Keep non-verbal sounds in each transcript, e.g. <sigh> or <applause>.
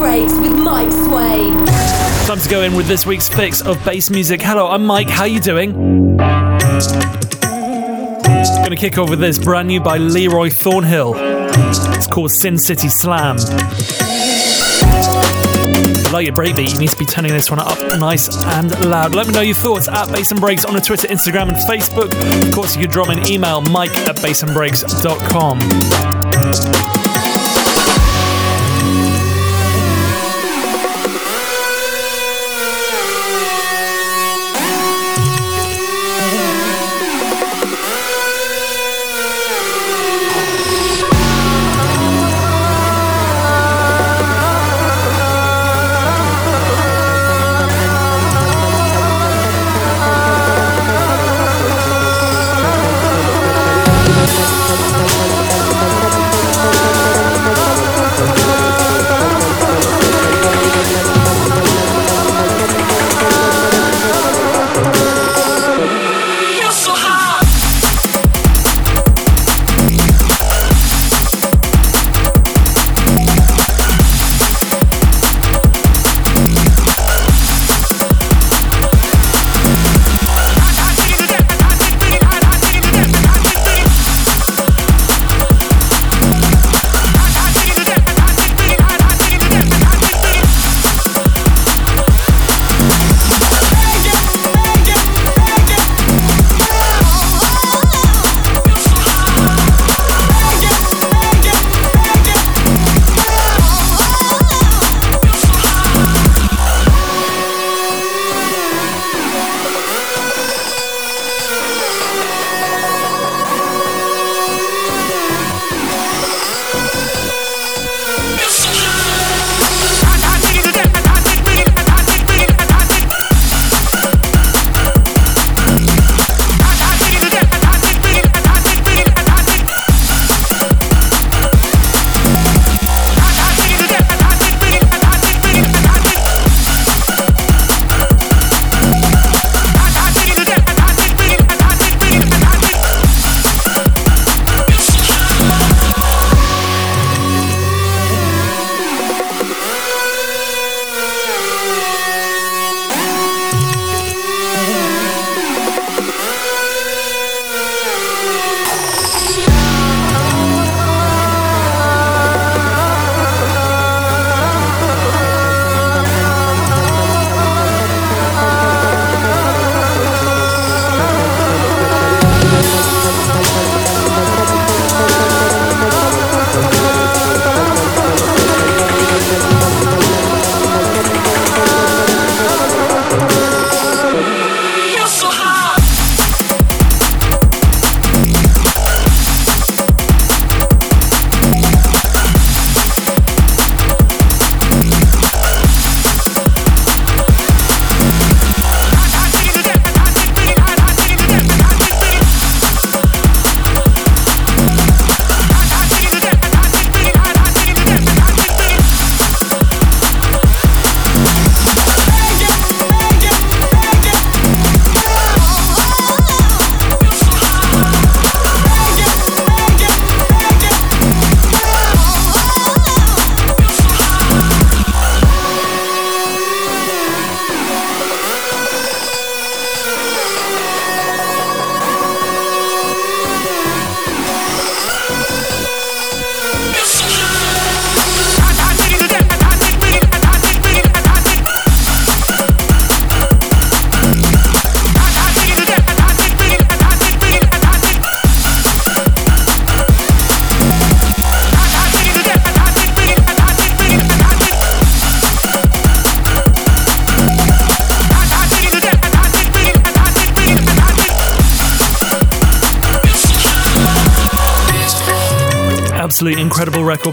Breaks with Mike Sway. Time to go in with this week's fix of bass music. Hello, I'm Mike. How you doing? Gonna kick off with this brand new by Leroy Thornhill. It's called Sin City Slam. Like your breakbeat, you need to be turning this one up nice and loud. Let me know your thoughts at Bass and Breaks on the Twitter, Instagram, and Facebook. Of course, you can drop an email, mike at bassandbreaks.com.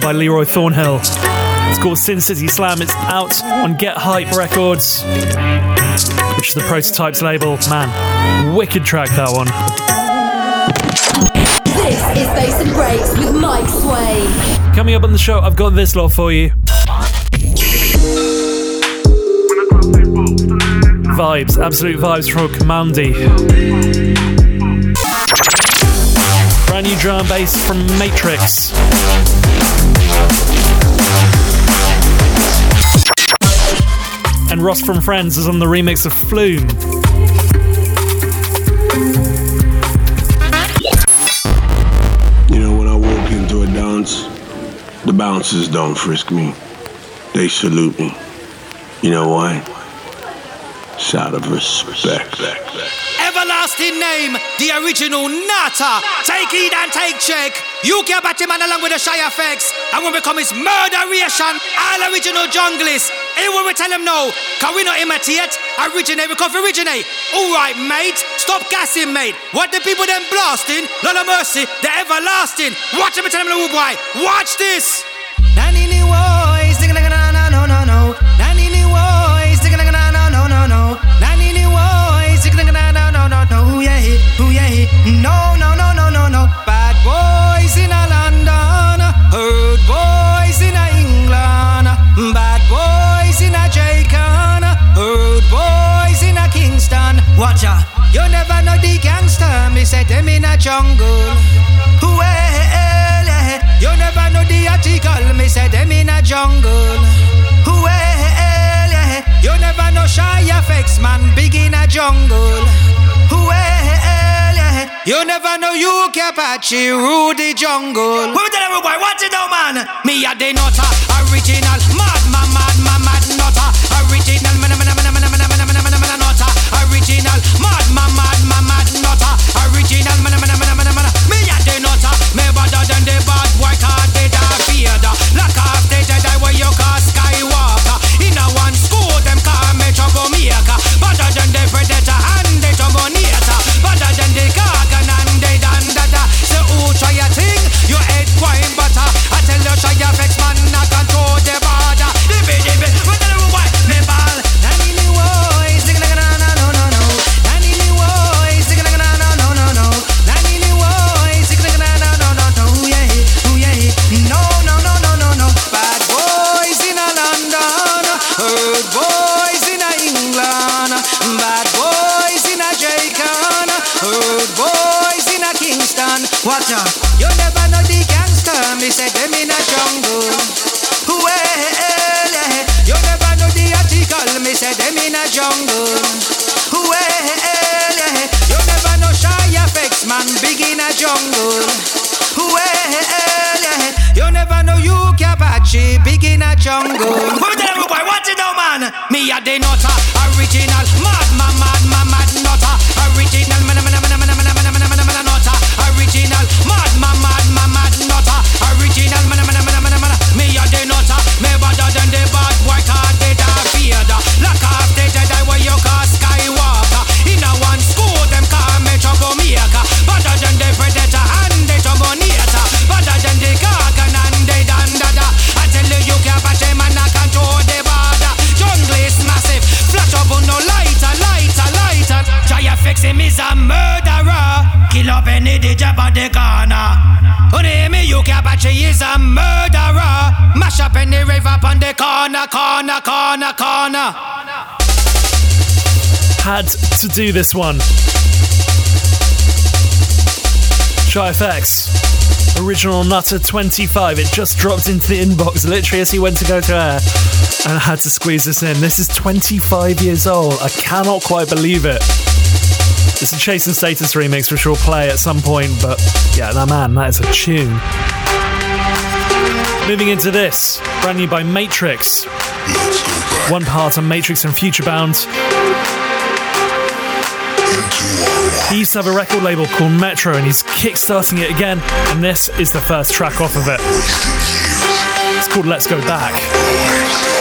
by Leroy Thornhill. It's called Sin City Slam. It's out on Get Hype Records, which is the Prototypes label. Man, wicked track that one. This is Bass and Breaks with Mike Sway. Coming up on the show, I've got this lot for you. Vibes, absolute vibes from Kamandi. Brand new drum bass from Matrix. And Ross from Friends is on the remix of Flume. You know, when I walk into a dance, the bouncers don't frisk me. They salute me. You know why? It's out of respect. Everlasting name, the original Nata. Take heed and take check. You care about him man along with the Shy FX. And when we come is murderation, all original junglists. When we tell them no, can we not imitate? Originate, we come originate. Alright, mate, stop gassing, mate. What the people them blasting? Lord of mercy, the everlasting. Watch them tell them, little boy. Watch this. No, no, no, no. No, no, no, no. No, no, no, no, no, Watch out, you never know the gangster. Me say them in a jungle. Well, you never know the article. Me say them in a jungle. Well, you never know Shy FX, man. Big in a jungle. Well, you never know you Apache Rudy jungle. Who tell boy? Watch it out, man. Me a the nutter, original, mad, Who tell boy? Watch it out, man. Me a the nutter, original, mad, mad, mad, mad, Kill the job of the corner. Only me, you can't patch he is a murderer. Mash up any rave up on the corner, corner, corner, corner. Had to do this one. FX. Original Nuttah 25. It just dropped into the inbox literally as he went to go to air. And I had to squeeze this in. This is 25 years old. I cannot quite believe it. It's a Chase and Status remix, which we'll play at some point, but yeah, that man, that is a tune. Moving into this, brand new by Matrix. One part on Matrix and Futurebound. He used to have a record label called Metro and he's kickstarting it again, and this is the first track off of it. It's called Let's Go Back.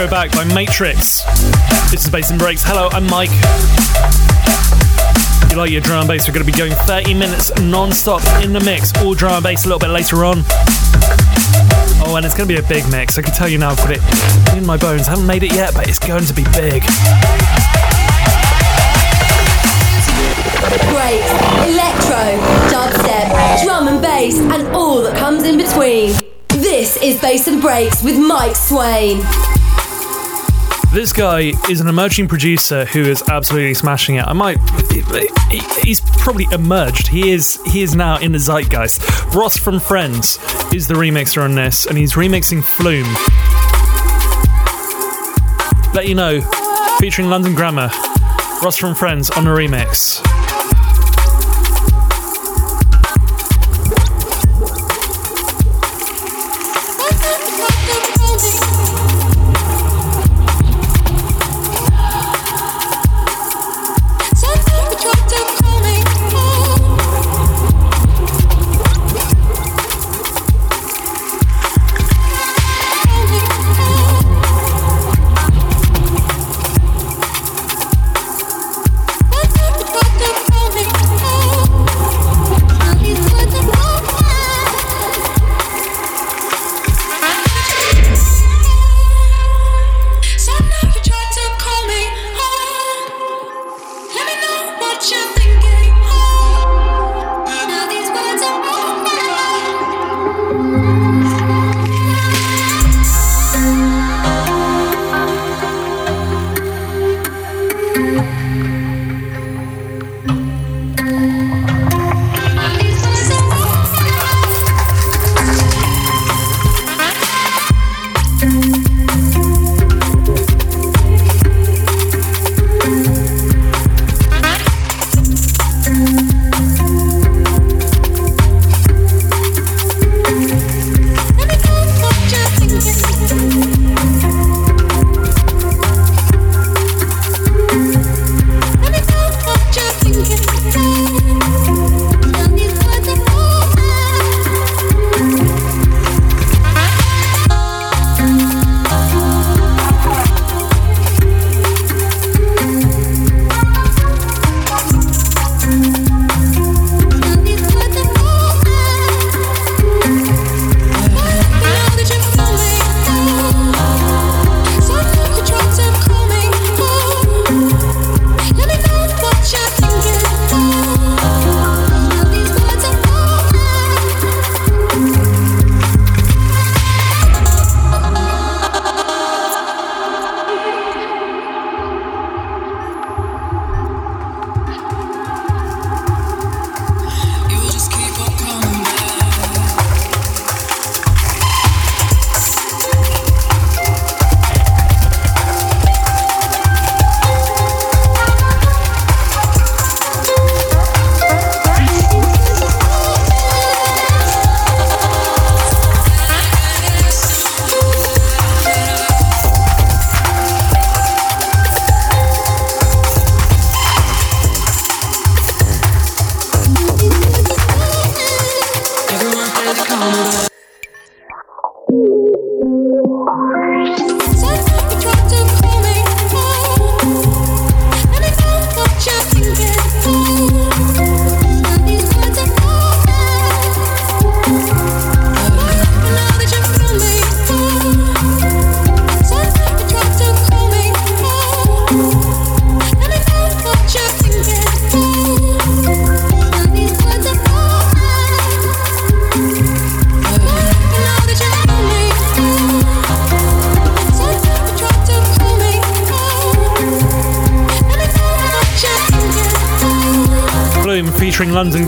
Go Back by Matrix. This is Bass and Breaks. Hello, I'm Mike. If you like your drum and bass, we're going to be going 30 minutes non-stop in the mix. All drum and bass a little bit later on. Oh, and it's going to be a big mix. I can tell you now, I've got it in my bones. I haven't made it yet, but it's going to be big. Breaks, electro, dubstep, drum and bass, and all that comes in between. This is Bass and Breaks with Mike Sway. This guy is an emerging producer who is absolutely smashing it. I might. He's probably emerged. He is. He is now in the zeitgeist. Ross from Friends is the remixer on this, and he's remixing Flume. Let you know, featuring London Grammar. Ross from Friends on the remix.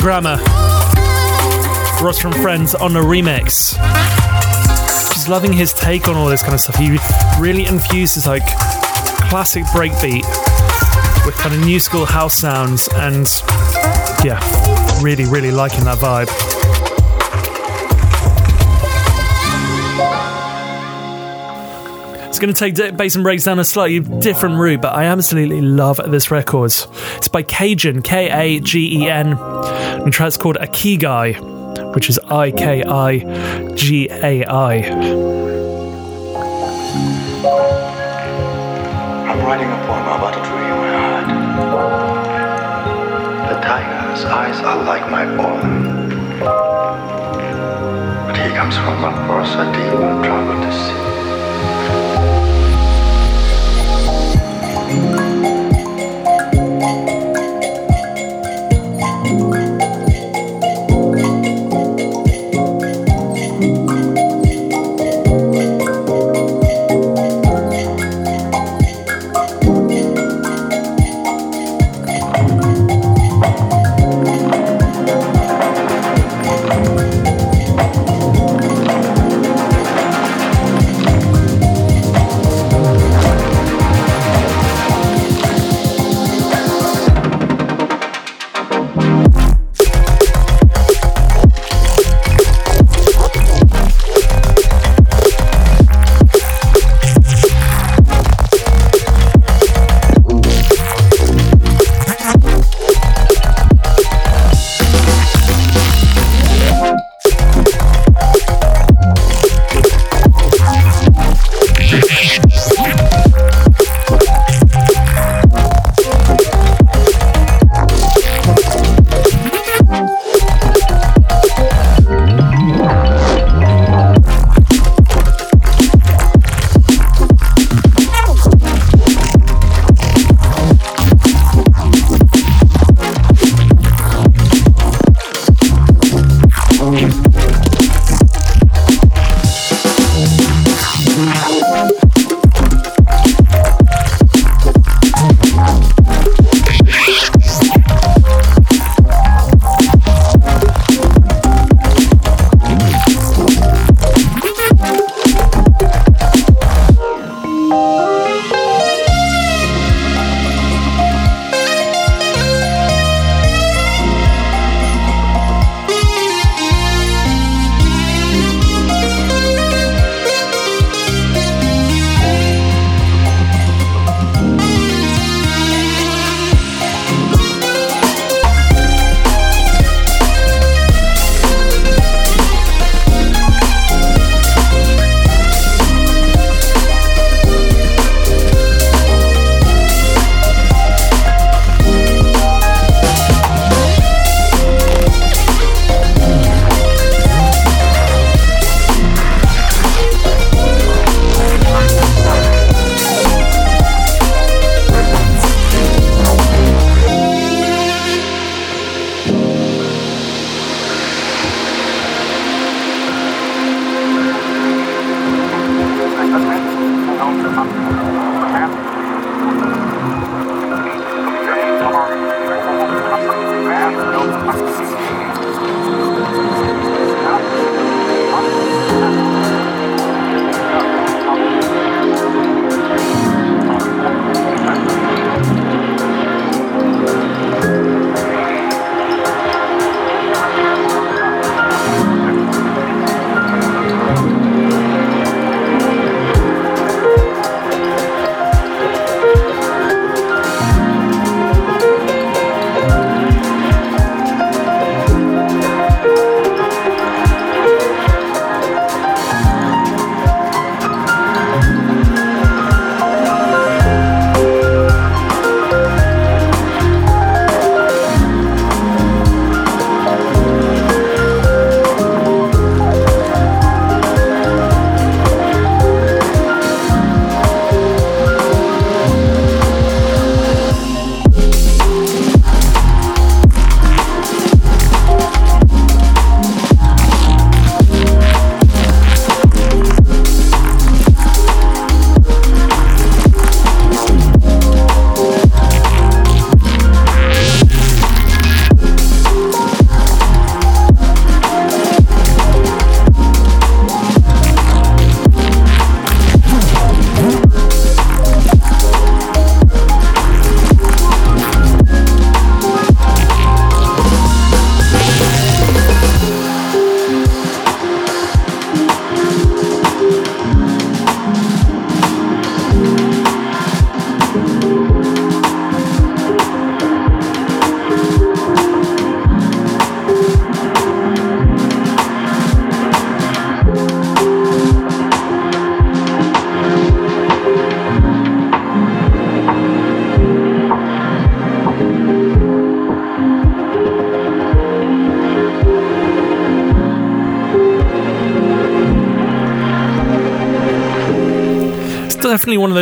Grammar. Ross from Friends on a remix. Just loving his take on all this kind of stuff. He really infuses like classic breakbeat with kind of new school house sounds and yeah, really, really liking that vibe. It's going to take bass and breaks down a slightly different route, but I absolutely love this record. It's by Kagen, K A G E N. And the track's called Ikigai, which is I K I G A I. writing a poem about a dream I had. The tiger's eyes are like my own. But he comes from across a deep and troubled sea.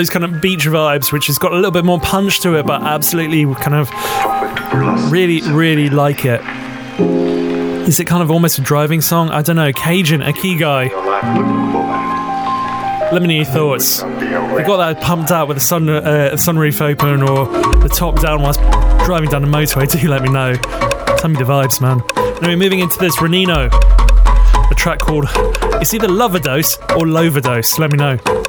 Those kind of beach vibes, which has got a little bit more punch to it, but absolutely kind of really, really like it. Is it kind of almost a driving song? I don't know. Kagen, a key guy. Let me know your thoughts. You got that pumped out with the sun, uh, sunroof open or the top down whilst driving down the motorway? <laughs> Do let me know. Tell me the vibes, man. Anyway, moving into this, Renino, a track called it's either Loverdose or Loverdose. Let me know.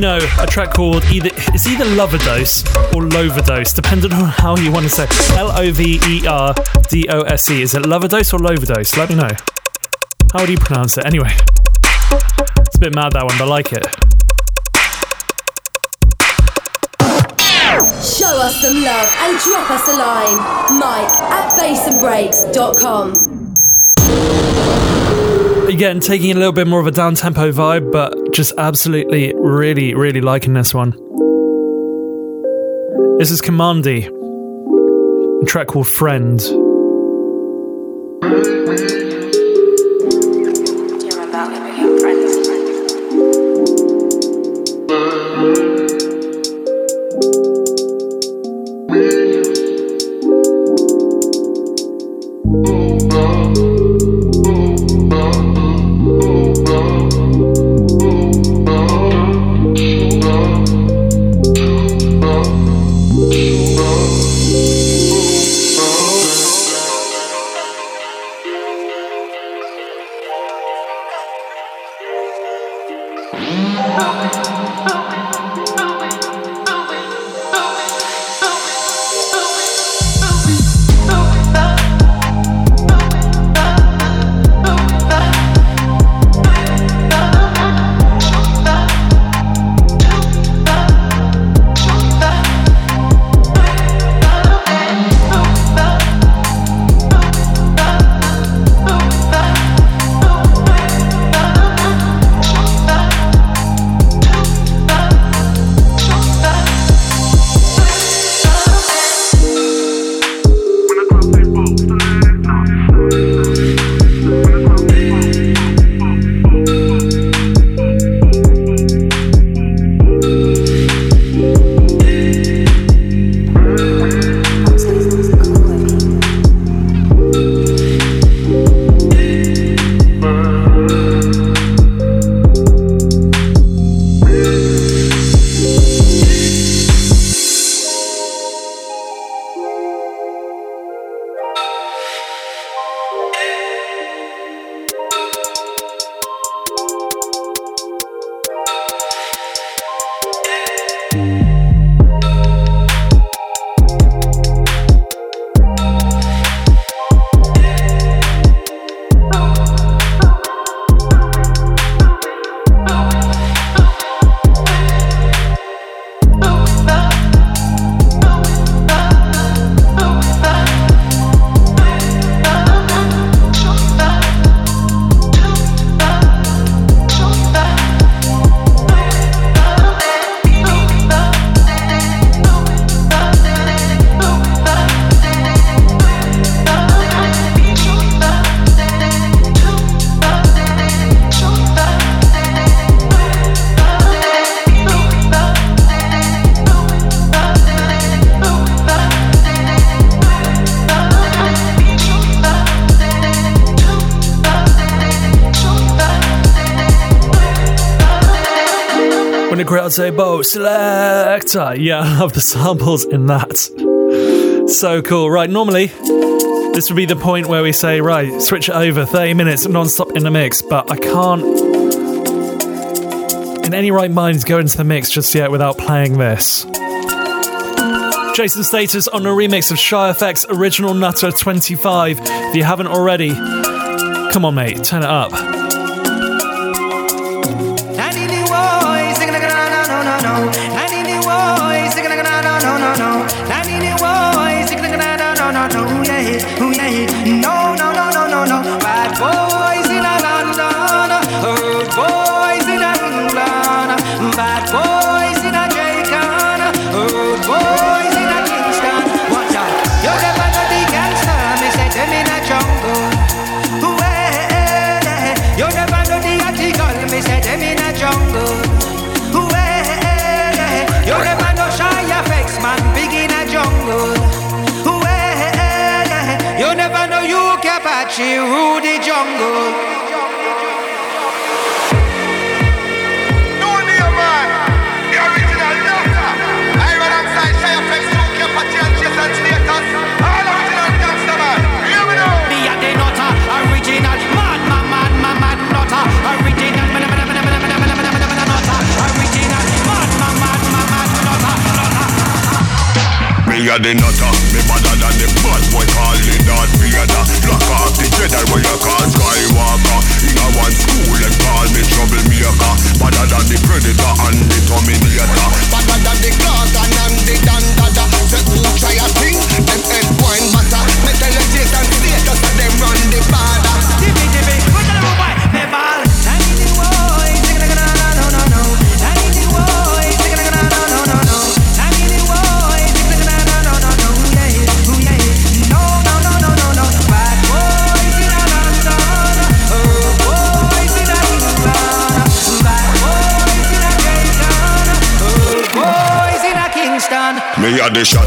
Track called either it's either Loverdose or Loverdose, depending on how you want to say. L O V E R D O S E. Is it Loverdose or Loverdose? Let me know. How would you pronounce it? Anyway, it's a bit mad that one, but I like it. Show us some love and drop us a line. Mike at bassandbreaks.com. Again, taking a little bit more of a down tempo vibe, but just absolutely, really, really liking this one. This is Kamandi, a track called Friend. Grazie Bo Selector. Uh, yeah, <laughs> I love the samples in that. So cool. Right, normally this would be the point where we say, right, switch it over, 30 minutes non stop in the mix, but I can't, in any right mind, go into the mix just yet without playing this. Chase and Status on a remix of Shy FX Original Nuttah 25. If you haven't already, come on, mate, turn it up. A the nutter, me better than the bad boy call me Darth Vader Lock off the Jedi where you call Skywalker In a one school and call me troublemaker. Better than the Predator and the Terminator. Better than the the shatter,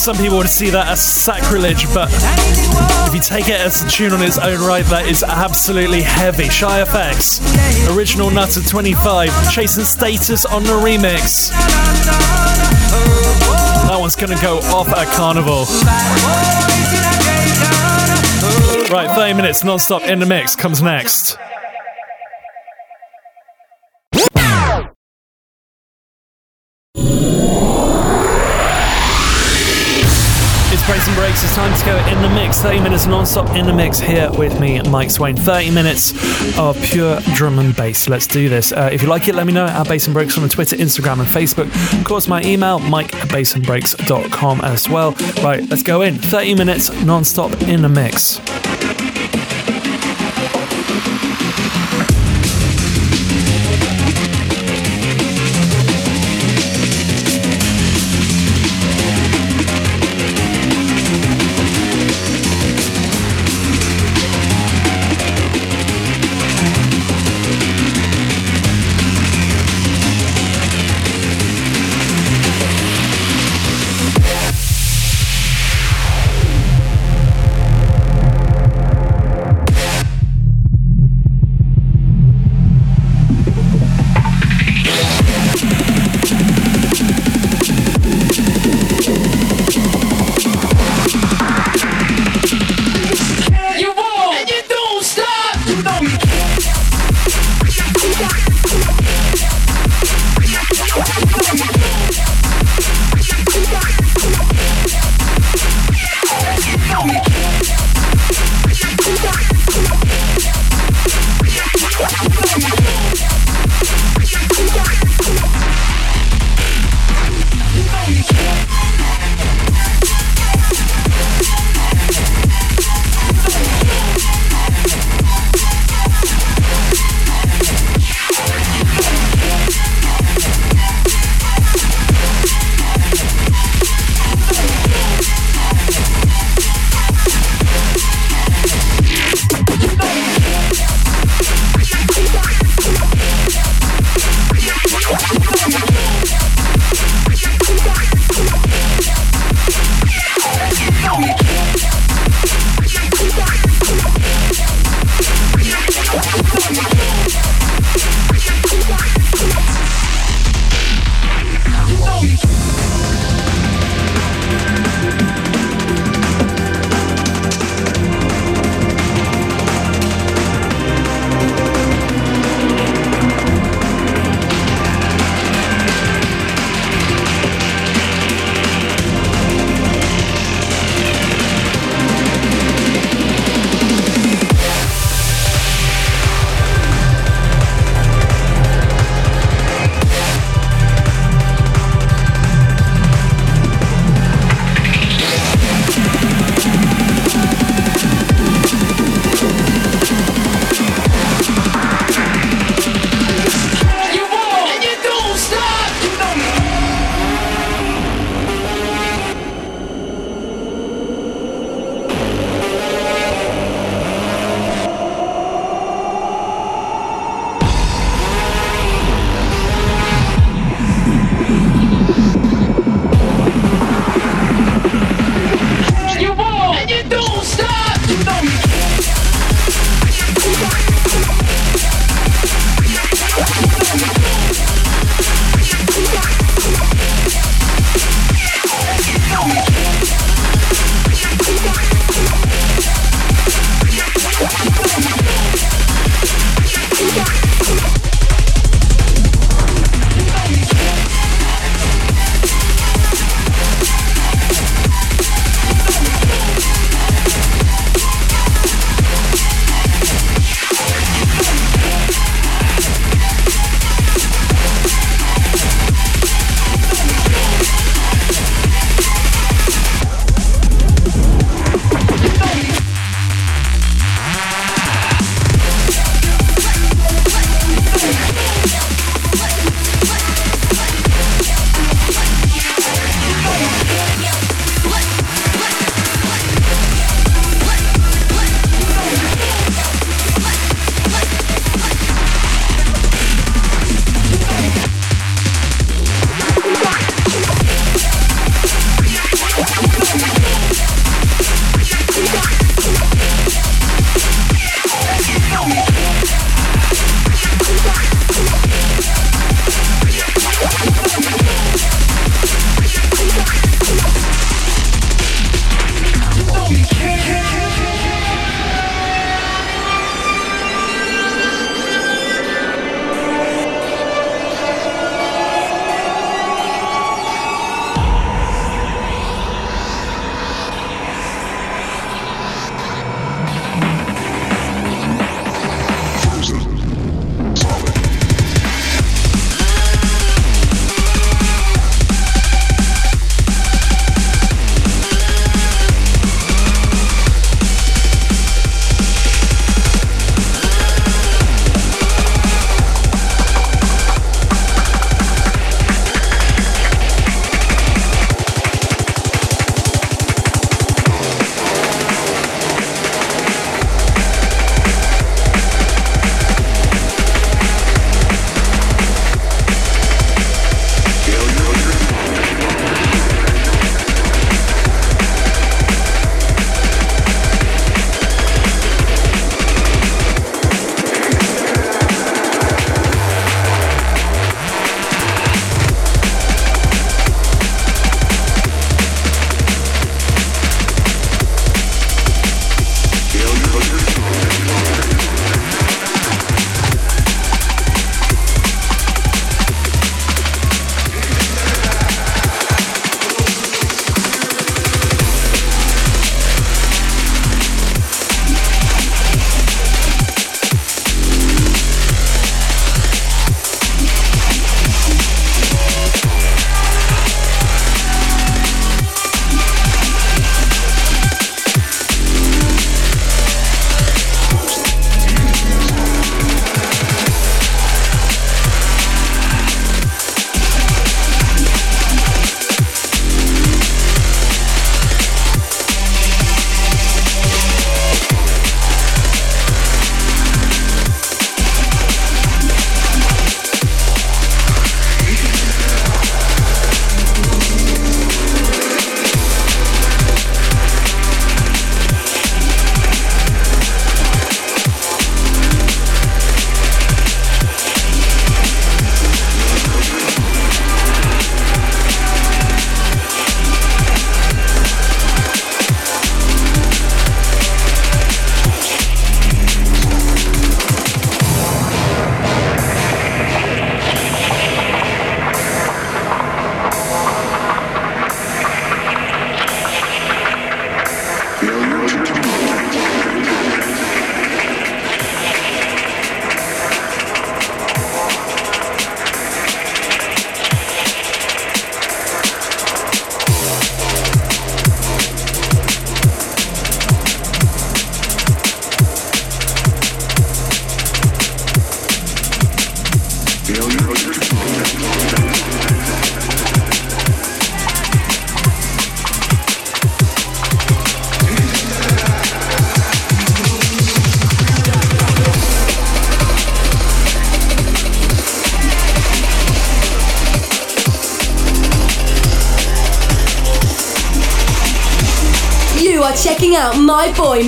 some people would see that as sacrilege, but if you take it as a tune on its own right, that is absolutely heavy. Shy FX, original Nuttah 25, Chase and Status on the remix. That one's gonna go off at Carnival. Right, 30 minutes non stop in the mix comes next. It's time to go in the mix. 30 minutes non-stop in the mix here with me, Mike Swain. 30 minutes of pure drum and bass. Let's do this. Uh, if you like it, let me know at Bass and Breaks on Twitter, Instagram, and Facebook. Of course, my email, mike at bassandbreaks.com as well. Right, let's go in. 30 minutes non-stop in the mix.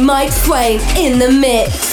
Mike Swain in the mix.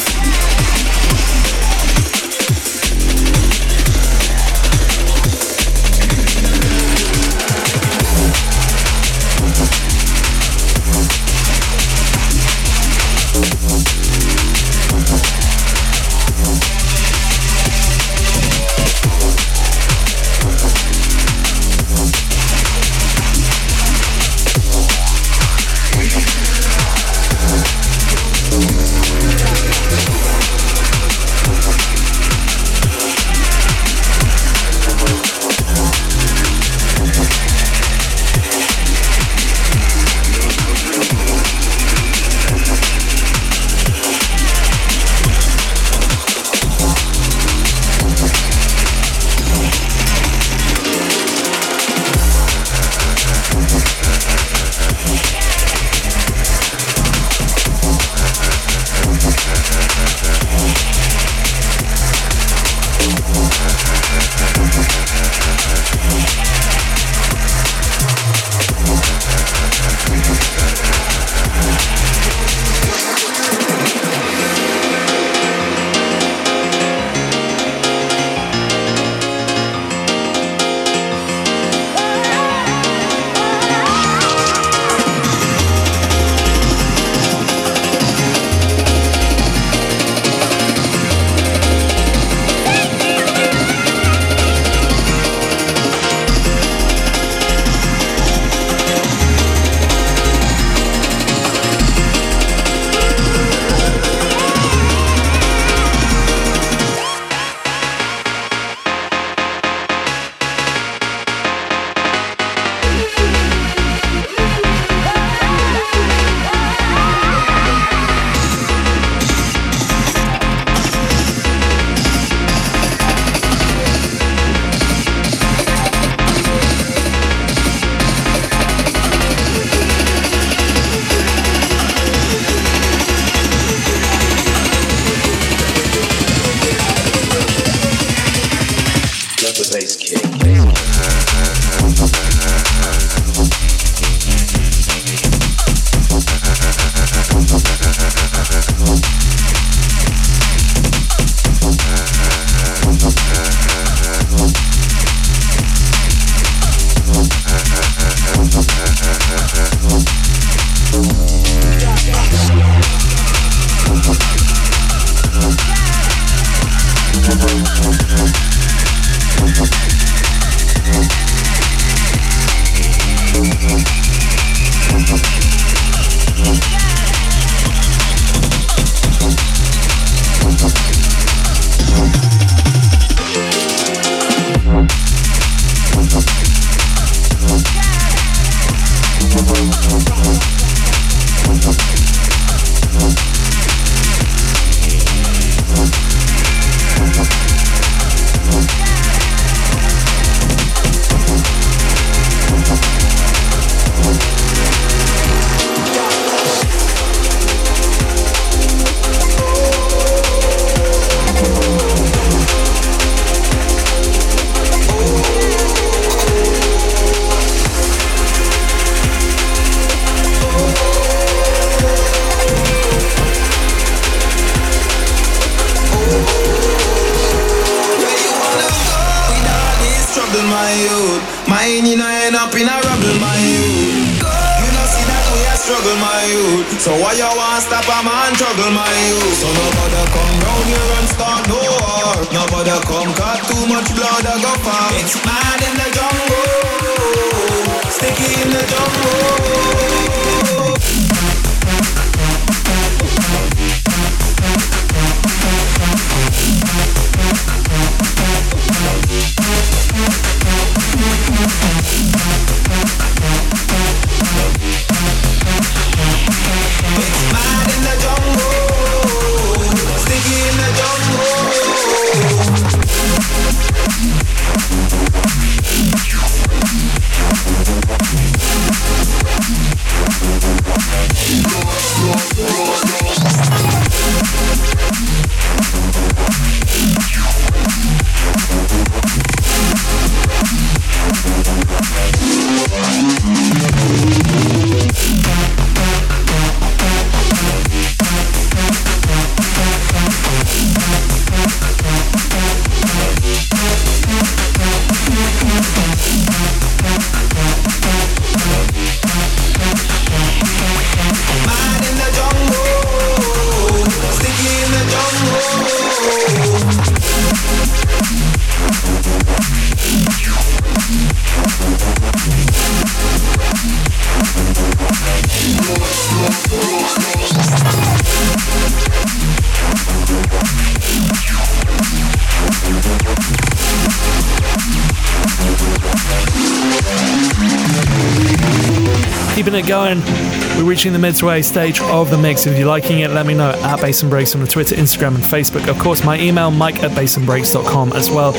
Reaching the midway stage of the mix. If you're liking it, let me know at Bass and Breaks on the Twitter, Instagram, and Facebook. Of course, my email, mike at bassandbreaks.com as well.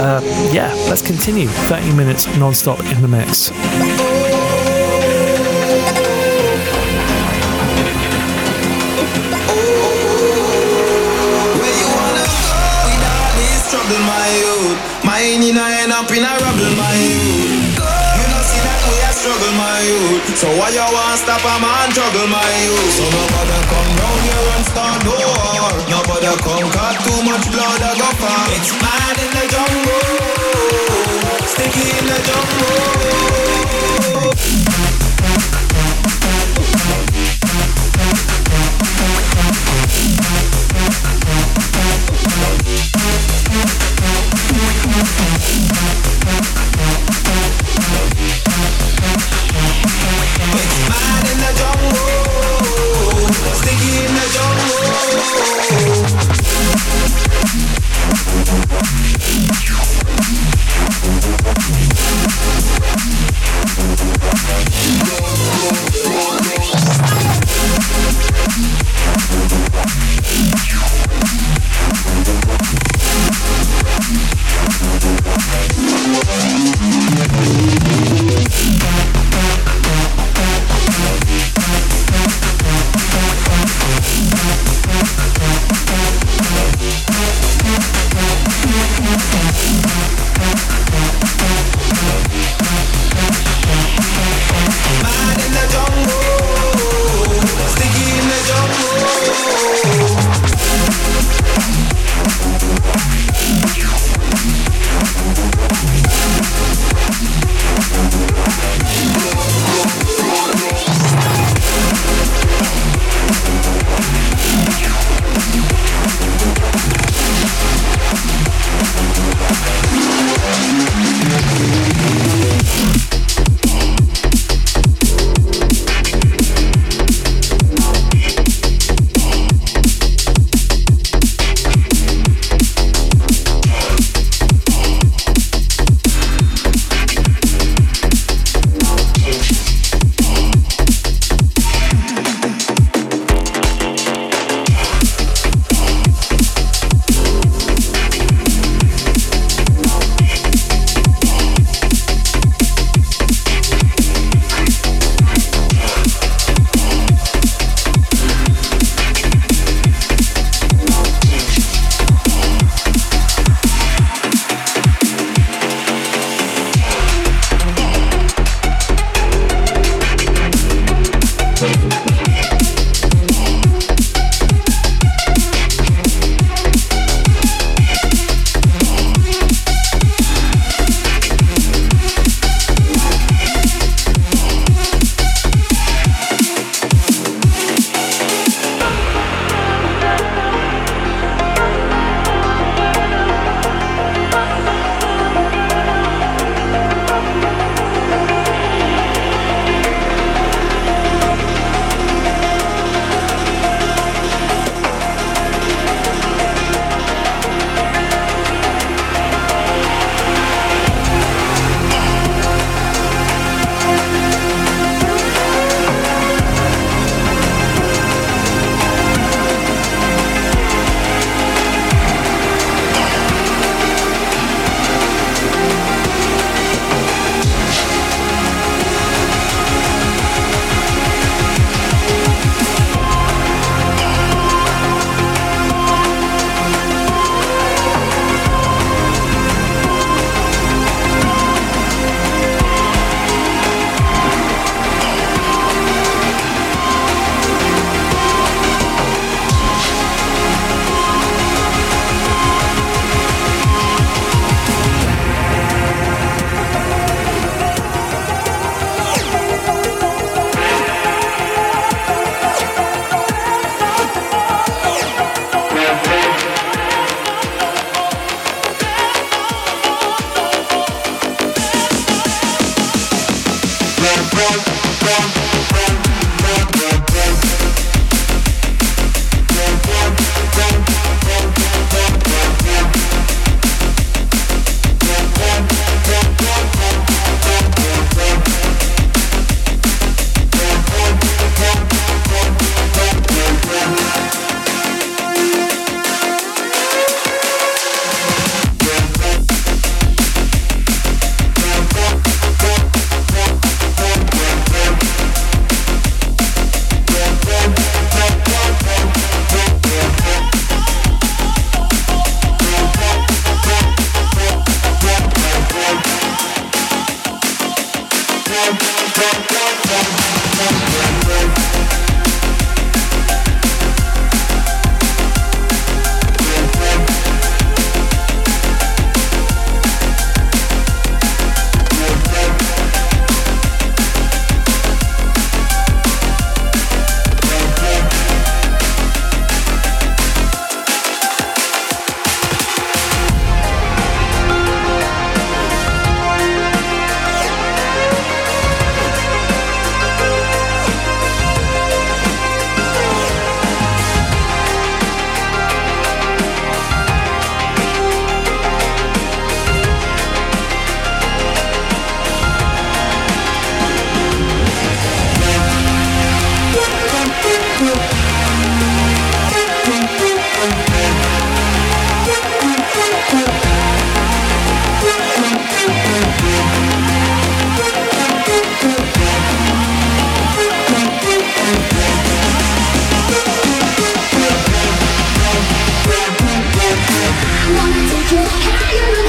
Uh, yeah, let's continue. 30 minutes non-stop in the mix. In end up in a rubble, my youth. Youth. So why you want stop a man juggle, my youth? So nobody come round here and start no war. Nobody come cut too much blood I go far. It's mad in the jungle, sticky in the jungle. I wanna take you higher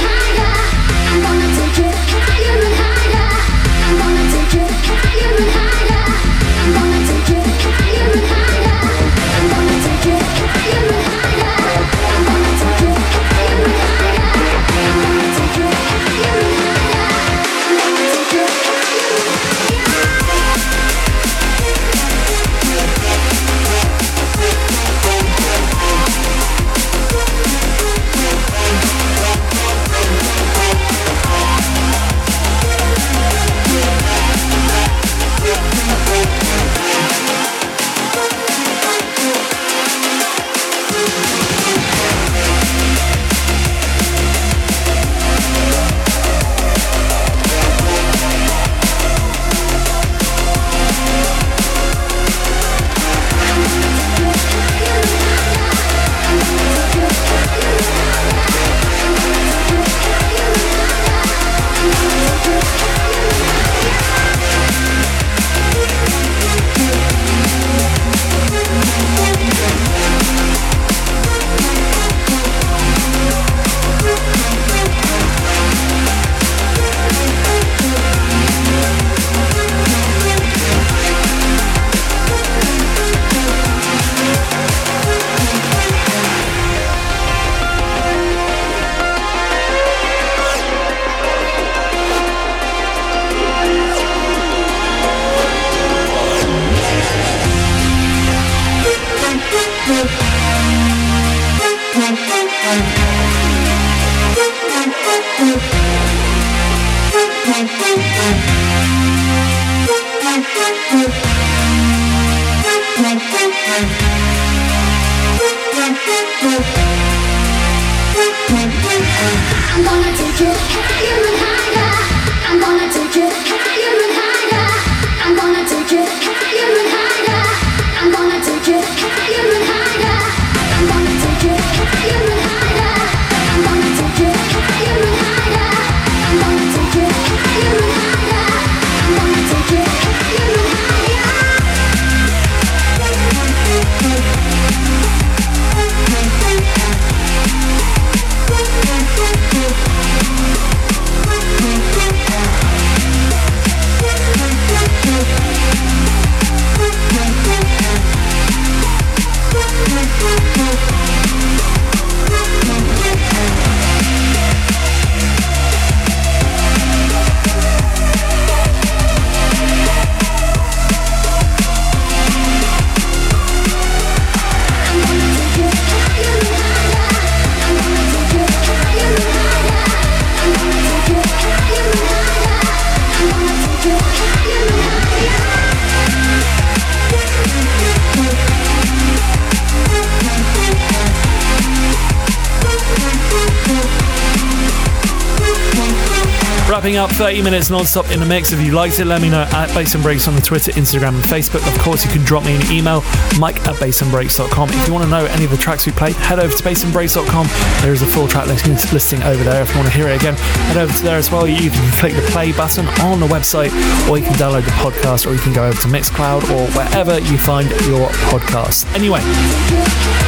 minutes non-stop in the mix. If you liked it, let me know at Bass and Breaks on the Twitter, Instagram, and Facebook. Of course, you can drop me an email, mike at bassandbreaks.com. If you want to know any of the tracks we played, head over to bassandbreaks.com. There is a full track listing over there. If you want to hear it again, head over to there as well. You can click the play button on the website, or you can download the podcast, or you can go over to Mixcloud, or wherever you find your podcast. Anyway,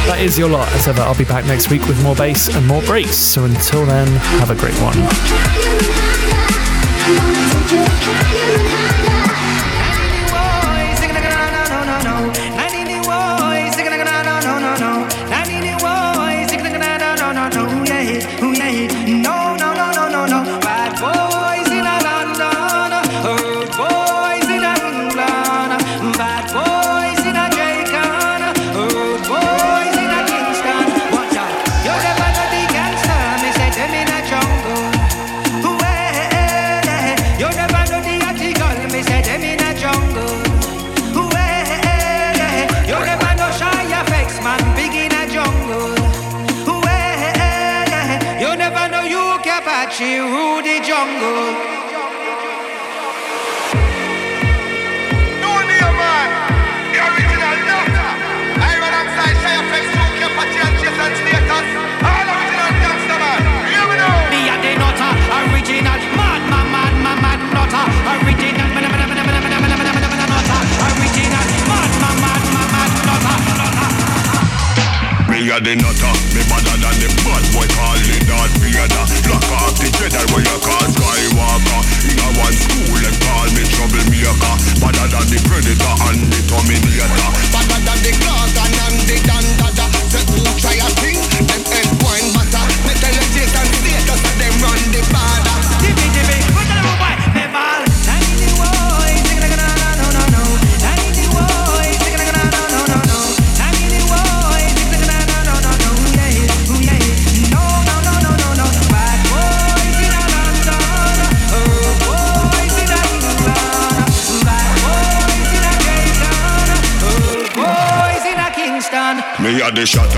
that is your lot. As ever, I'll be back next week with more bass and more breaks. So until then, have a great one. I wanna take you higher a the nutter Me better than the bad boy call it Darth Vader Lock off the Jedi where you call Skywalker. In a one school them call me troublemaker. Better than the Predator and the Terminator. Better than the Gorgon and the Dandada the shatter,